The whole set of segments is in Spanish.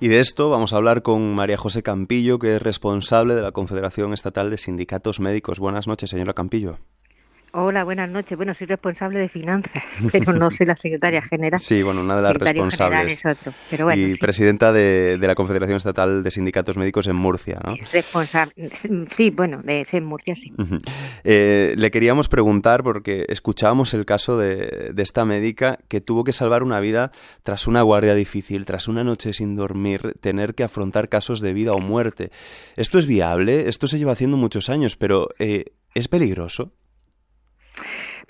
Y de esto vamos a hablar con María José Campillo, que es responsable de la Confederación Estatal de Sindicatos Médicos. Buenas noches, señora Campillo. Hola, buenas noches. Bueno, soy responsable de finanzas, pero no soy la secretaria general. Sí, bueno, una de las responsables. Es otro, pero bueno, y presidenta de, la Confederación Estatal de Sindicatos Médicos en Murcia, ¿no? Responsable, sí, bueno, de, en Murcia sí. Eh, le queríamos preguntar, porque escuchábamos el caso de, de esta médica que tuvo que salvar una vida tras una guardia difícil, tras una noche sin dormir, tener que afrontar casos de vida o muerte. ¿Esto es viable? Esto se lleva haciendo muchos años, pero eh, ¿es peligroso?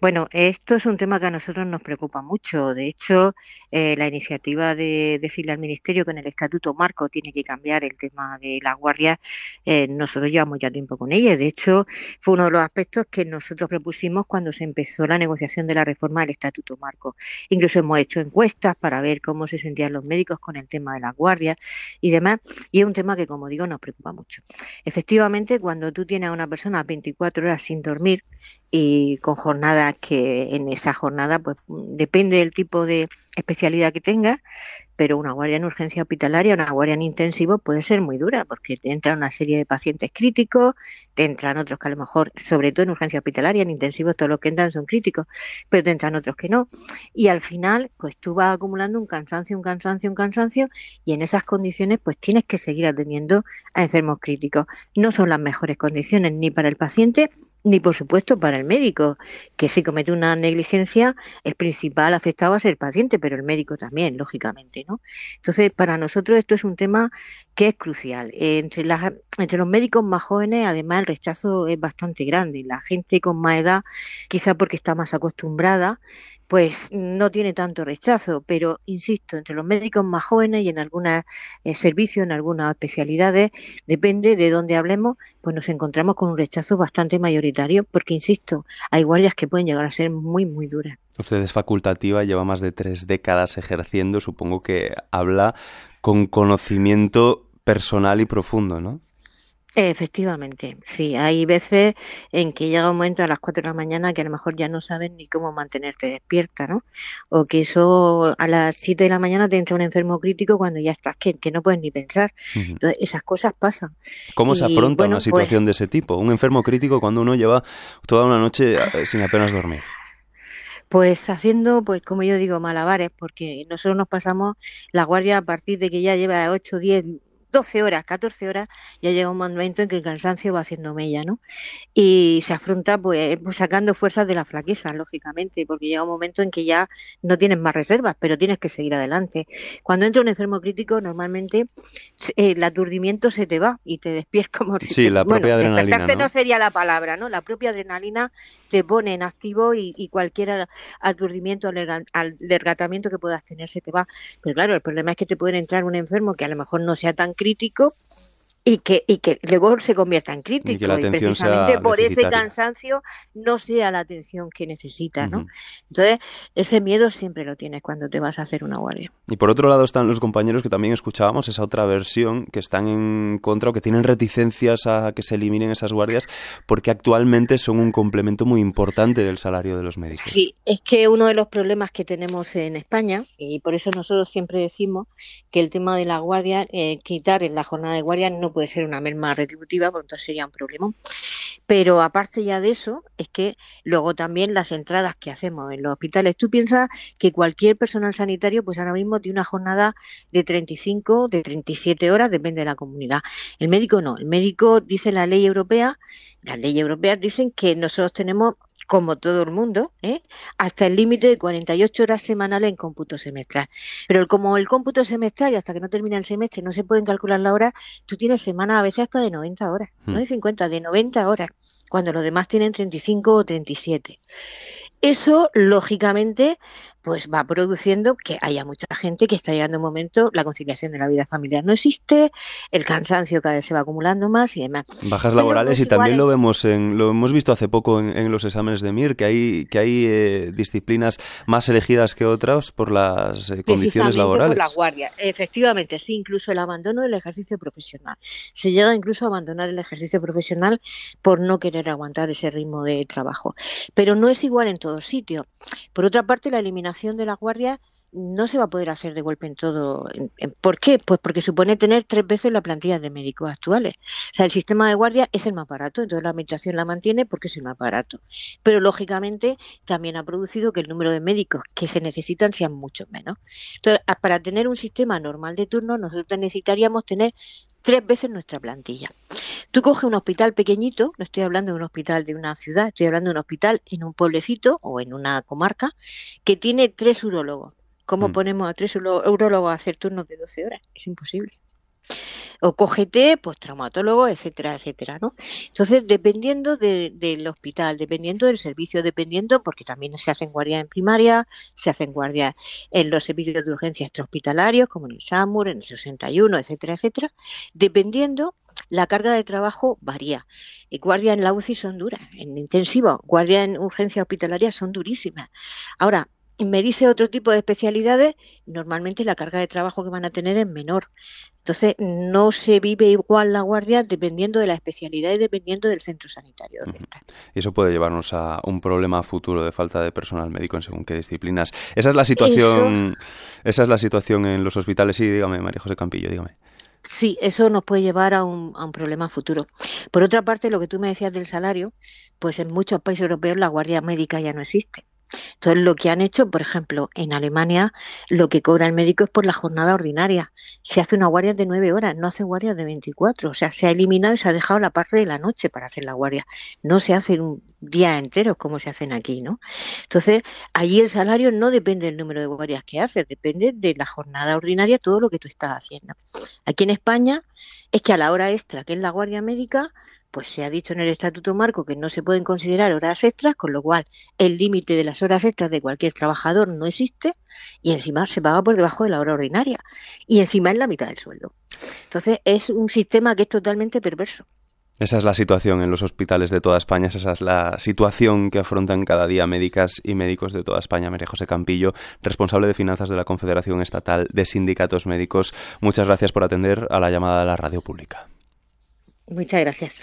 Bueno, esto es un tema que a nosotros nos preocupa mucho. De hecho, eh, la iniciativa de decirle al Ministerio que en el Estatuto Marco tiene que cambiar el tema de la guardia, eh, nosotros llevamos ya tiempo con ella. De hecho, fue uno de los aspectos que nosotros propusimos cuando se empezó la negociación de la reforma del Estatuto Marco. Incluso hemos hecho encuestas para ver cómo se sentían los médicos con el tema de la guardia y demás. Y es un tema que, como digo, nos preocupa mucho. Efectivamente, cuando tú tienes a una persona 24 horas sin dormir y con jornada que en esa jornada, pues depende del tipo de especialidad que tenga, pero una guardia en urgencia hospitalaria, una guardia en intensivo puede ser muy dura porque te entran una serie de pacientes críticos, te entran otros que a lo mejor, sobre todo en urgencia hospitalaria, en intensivo todos los que entran son críticos, pero te entran otros que no. Y al final, pues tú vas acumulando un cansancio, un cansancio, un cansancio y en esas condiciones pues tienes que seguir atendiendo a enfermos críticos. No son las mejores condiciones ni para el paciente ni por supuesto para el médico, que si comete una negligencia, el principal afectado va a ser el paciente, pero el médico también, lógicamente. Entonces, para nosotros esto es un tema que es crucial. Entre, los médicos más jóvenes, además, el rechazo es bastante grande. La gente con más edad, quizá porque está más acostumbrada, pues no tiene tanto rechazo, pero insisto, entre los médicos más jóvenes y en algunos eh, servicios, en algunas especialidades, depende de dónde hablemos, pues nos encontramos con un rechazo bastante mayoritario, porque insisto, hay guardias que pueden llegar a ser muy, muy duras. Usted es facultativa, lleva más de tres décadas ejerciendo, supongo que habla con conocimiento personal y profundo, ¿no? Efectivamente, sí. Hay veces en que llega un momento a las 4 de la mañana que a lo mejor ya no sabes ni cómo mantenerte despierta, ¿no? O que eso a las 7 de la mañana te entra un enfermo crítico cuando ya estás, que, que no puedes ni pensar. Entonces, esas cosas pasan. ¿Cómo se afronta una pues situación de ese tipo? Un enfermo crítico cuando uno lleva toda una noche eh, sin apenas dormir pues haciendo, pues como yo digo, malabares, porque nosotros nos pasamos la guardia a partir de que ya lleva 8, 10, 12 horas, 14 horas, ya llega un momento en que el cansancio va haciendo mella, ¿no? Y se afronta pues, pues, sacando fuerzas de la flaqueza, lógicamente, porque llega un momento en que ya no tienes más reservas, pero tienes que seguir adelante. Cuando entra un enfermo crítico, normalmente eh, el aturdimiento se te va y te despiertas como si... Sí, la propia adrenalina, ¿no? ¿no? sería la palabra, ¿no? La propia adrenalina te pone en activo y, cualquier aturdimiento, alergatamiento que puedas tener se te va. Pero claro, el problema es que te puede entrar un enfermo que a lo mejor no sea tan crítico y que, y que luego se convierta en crítico y, precisamente por ese cansancio no sea la atención que necesita, ¿no? Entonces, ese miedo siempre lo tienes cuando te vas a hacer una guardia. Y por otro lado están los compañeros que también escuchábamos esa otra versión que están en contra o que tienen reticencias a que se eliminen esas guardias porque actualmente son un complemento muy importante del salario de los médicos. Sí, es que uno de los problemas que tenemos en España y por eso nosotros siempre decimos que el tema de la guardia, eh, quitar en la jornada de guardia no puede ser una merma retributiva, por lo tanto sería un problema. Pero aparte ya de eso, es que luego también las entradas que hacemos en los hospitales. Tú piensas que cualquier personal sanitario, pues ahora mismo tiene una jornada de 35, de 37 horas, depende de la comunidad. El médico no. El médico dice la ley europea, las leyes europeas dicen que nosotros tenemos como todo el mundo, ¿eh? hasta el límite de 48 horas semanales en cómputo semestral. Pero como el cómputo semestral y hasta que no termina el semestre no se pueden calcular la hora, tú tienes semanas a veces hasta de 90 horas, no hmm. de 50, de 90 horas, cuando los demás tienen 35 o 37. Eso, lógicamente, pues va produciendo que haya mucha gente que está llegando un momento, la conciliación de la vida familiar no existe, el cansancio cada vez se va acumulando más y demás. Bajas laborales y también lo vemos en, lo hemos visto hace poco en, los exámenes de MIR, que hay, que hay eh, disciplinas más elegidas que otras por las eh, condiciones laborales. Por la guardia, efectivamente, sí, incluso el abandono del ejercicio profesional. Se llega incluso a abandonar el ejercicio profesional por no querer aguantar ese ritmo de trabajo. Pero no es igual en todos sitios. Por otra parte, la eliminación de la guardia no se va a poder hacer de golpe en todo. ¿Por qué? Pues porque supone tener tres veces la plantilla de médicos actuales. O sea, el sistema de guardia es el más barato, entonces la administración la mantiene porque es el más barato. Pero lógicamente también ha producido que el número de médicos que se necesitan sean mucho menos. Entonces, para tener un sistema normal de turno, nosotros necesitaríamos tener tres veces nuestra plantilla. Tú coges un hospital pequeñito, no estoy hablando de un hospital de una ciudad, estoy hablando de un hospital en un pueblecito o en una comarca que tiene tres urólogos ¿Cómo mm. ponemos a tres urólogos a hacer turnos de 12 horas? Es imposible o cógete, pues traumatólogo, etcétera, etcétera, ¿no? Entonces, dependiendo del hospital, dependiendo del servicio, dependiendo, porque también se hacen guardias en primaria, se hacen guardias en los servicios de urgencia extrahospitalarios, como en el SAMUR, en el 61, etcétera, etcétera, dependiendo, la carga de trabajo varía. Y guardias en la UCI son duras, en intensivo, guardias en urgencia hospitalaria son durísimas. Ahora, me dice otro tipo de especialidades, normalmente la carga de trabajo que van a tener es menor. Entonces, no se vive igual la guardia dependiendo de la especialidad y dependiendo del centro sanitario donde está. Y eso puede llevarnos a un problema futuro de falta de personal médico en según qué disciplinas. Esa es la situación, esa es la situación en los hospitales. Sí, dígame, María José Campillo, dígame. Sí, eso nos puede llevar a un, a un problema futuro. Por otra parte, lo que tú me decías del salario, pues en muchos países europeos la guardia médica ya no existe. Entonces, lo que han hecho, por ejemplo, en Alemania, lo que cobra el médico es por la jornada ordinaria. Se hace una guardia de nueve horas, no hace guardia de 24. O sea, se ha eliminado y se ha dejado la parte de la noche para hacer la guardia. No se hace un día entero como se hacen aquí, ¿no? Entonces, allí el salario no depende del número de guardias que haces, depende de la jornada ordinaria, todo lo que tú estás haciendo. Aquí en España es que a la hora extra, que es la guardia médica, pues se ha dicho en el Estatuto Marco que no se pueden considerar horas extras, con lo cual el límite de las horas extras de cualquier trabajador no existe y encima se paga por debajo de la hora ordinaria y encima es la mitad del sueldo. Entonces es un sistema que es totalmente perverso. Esa es la situación en los hospitales de toda España, esa es la situación que afrontan cada día médicas y médicos de toda España. María José Campillo, responsable de finanzas de la Confederación Estatal de Sindicatos Médicos, muchas gracias por atender a la llamada de la radio pública. Muchas gracias.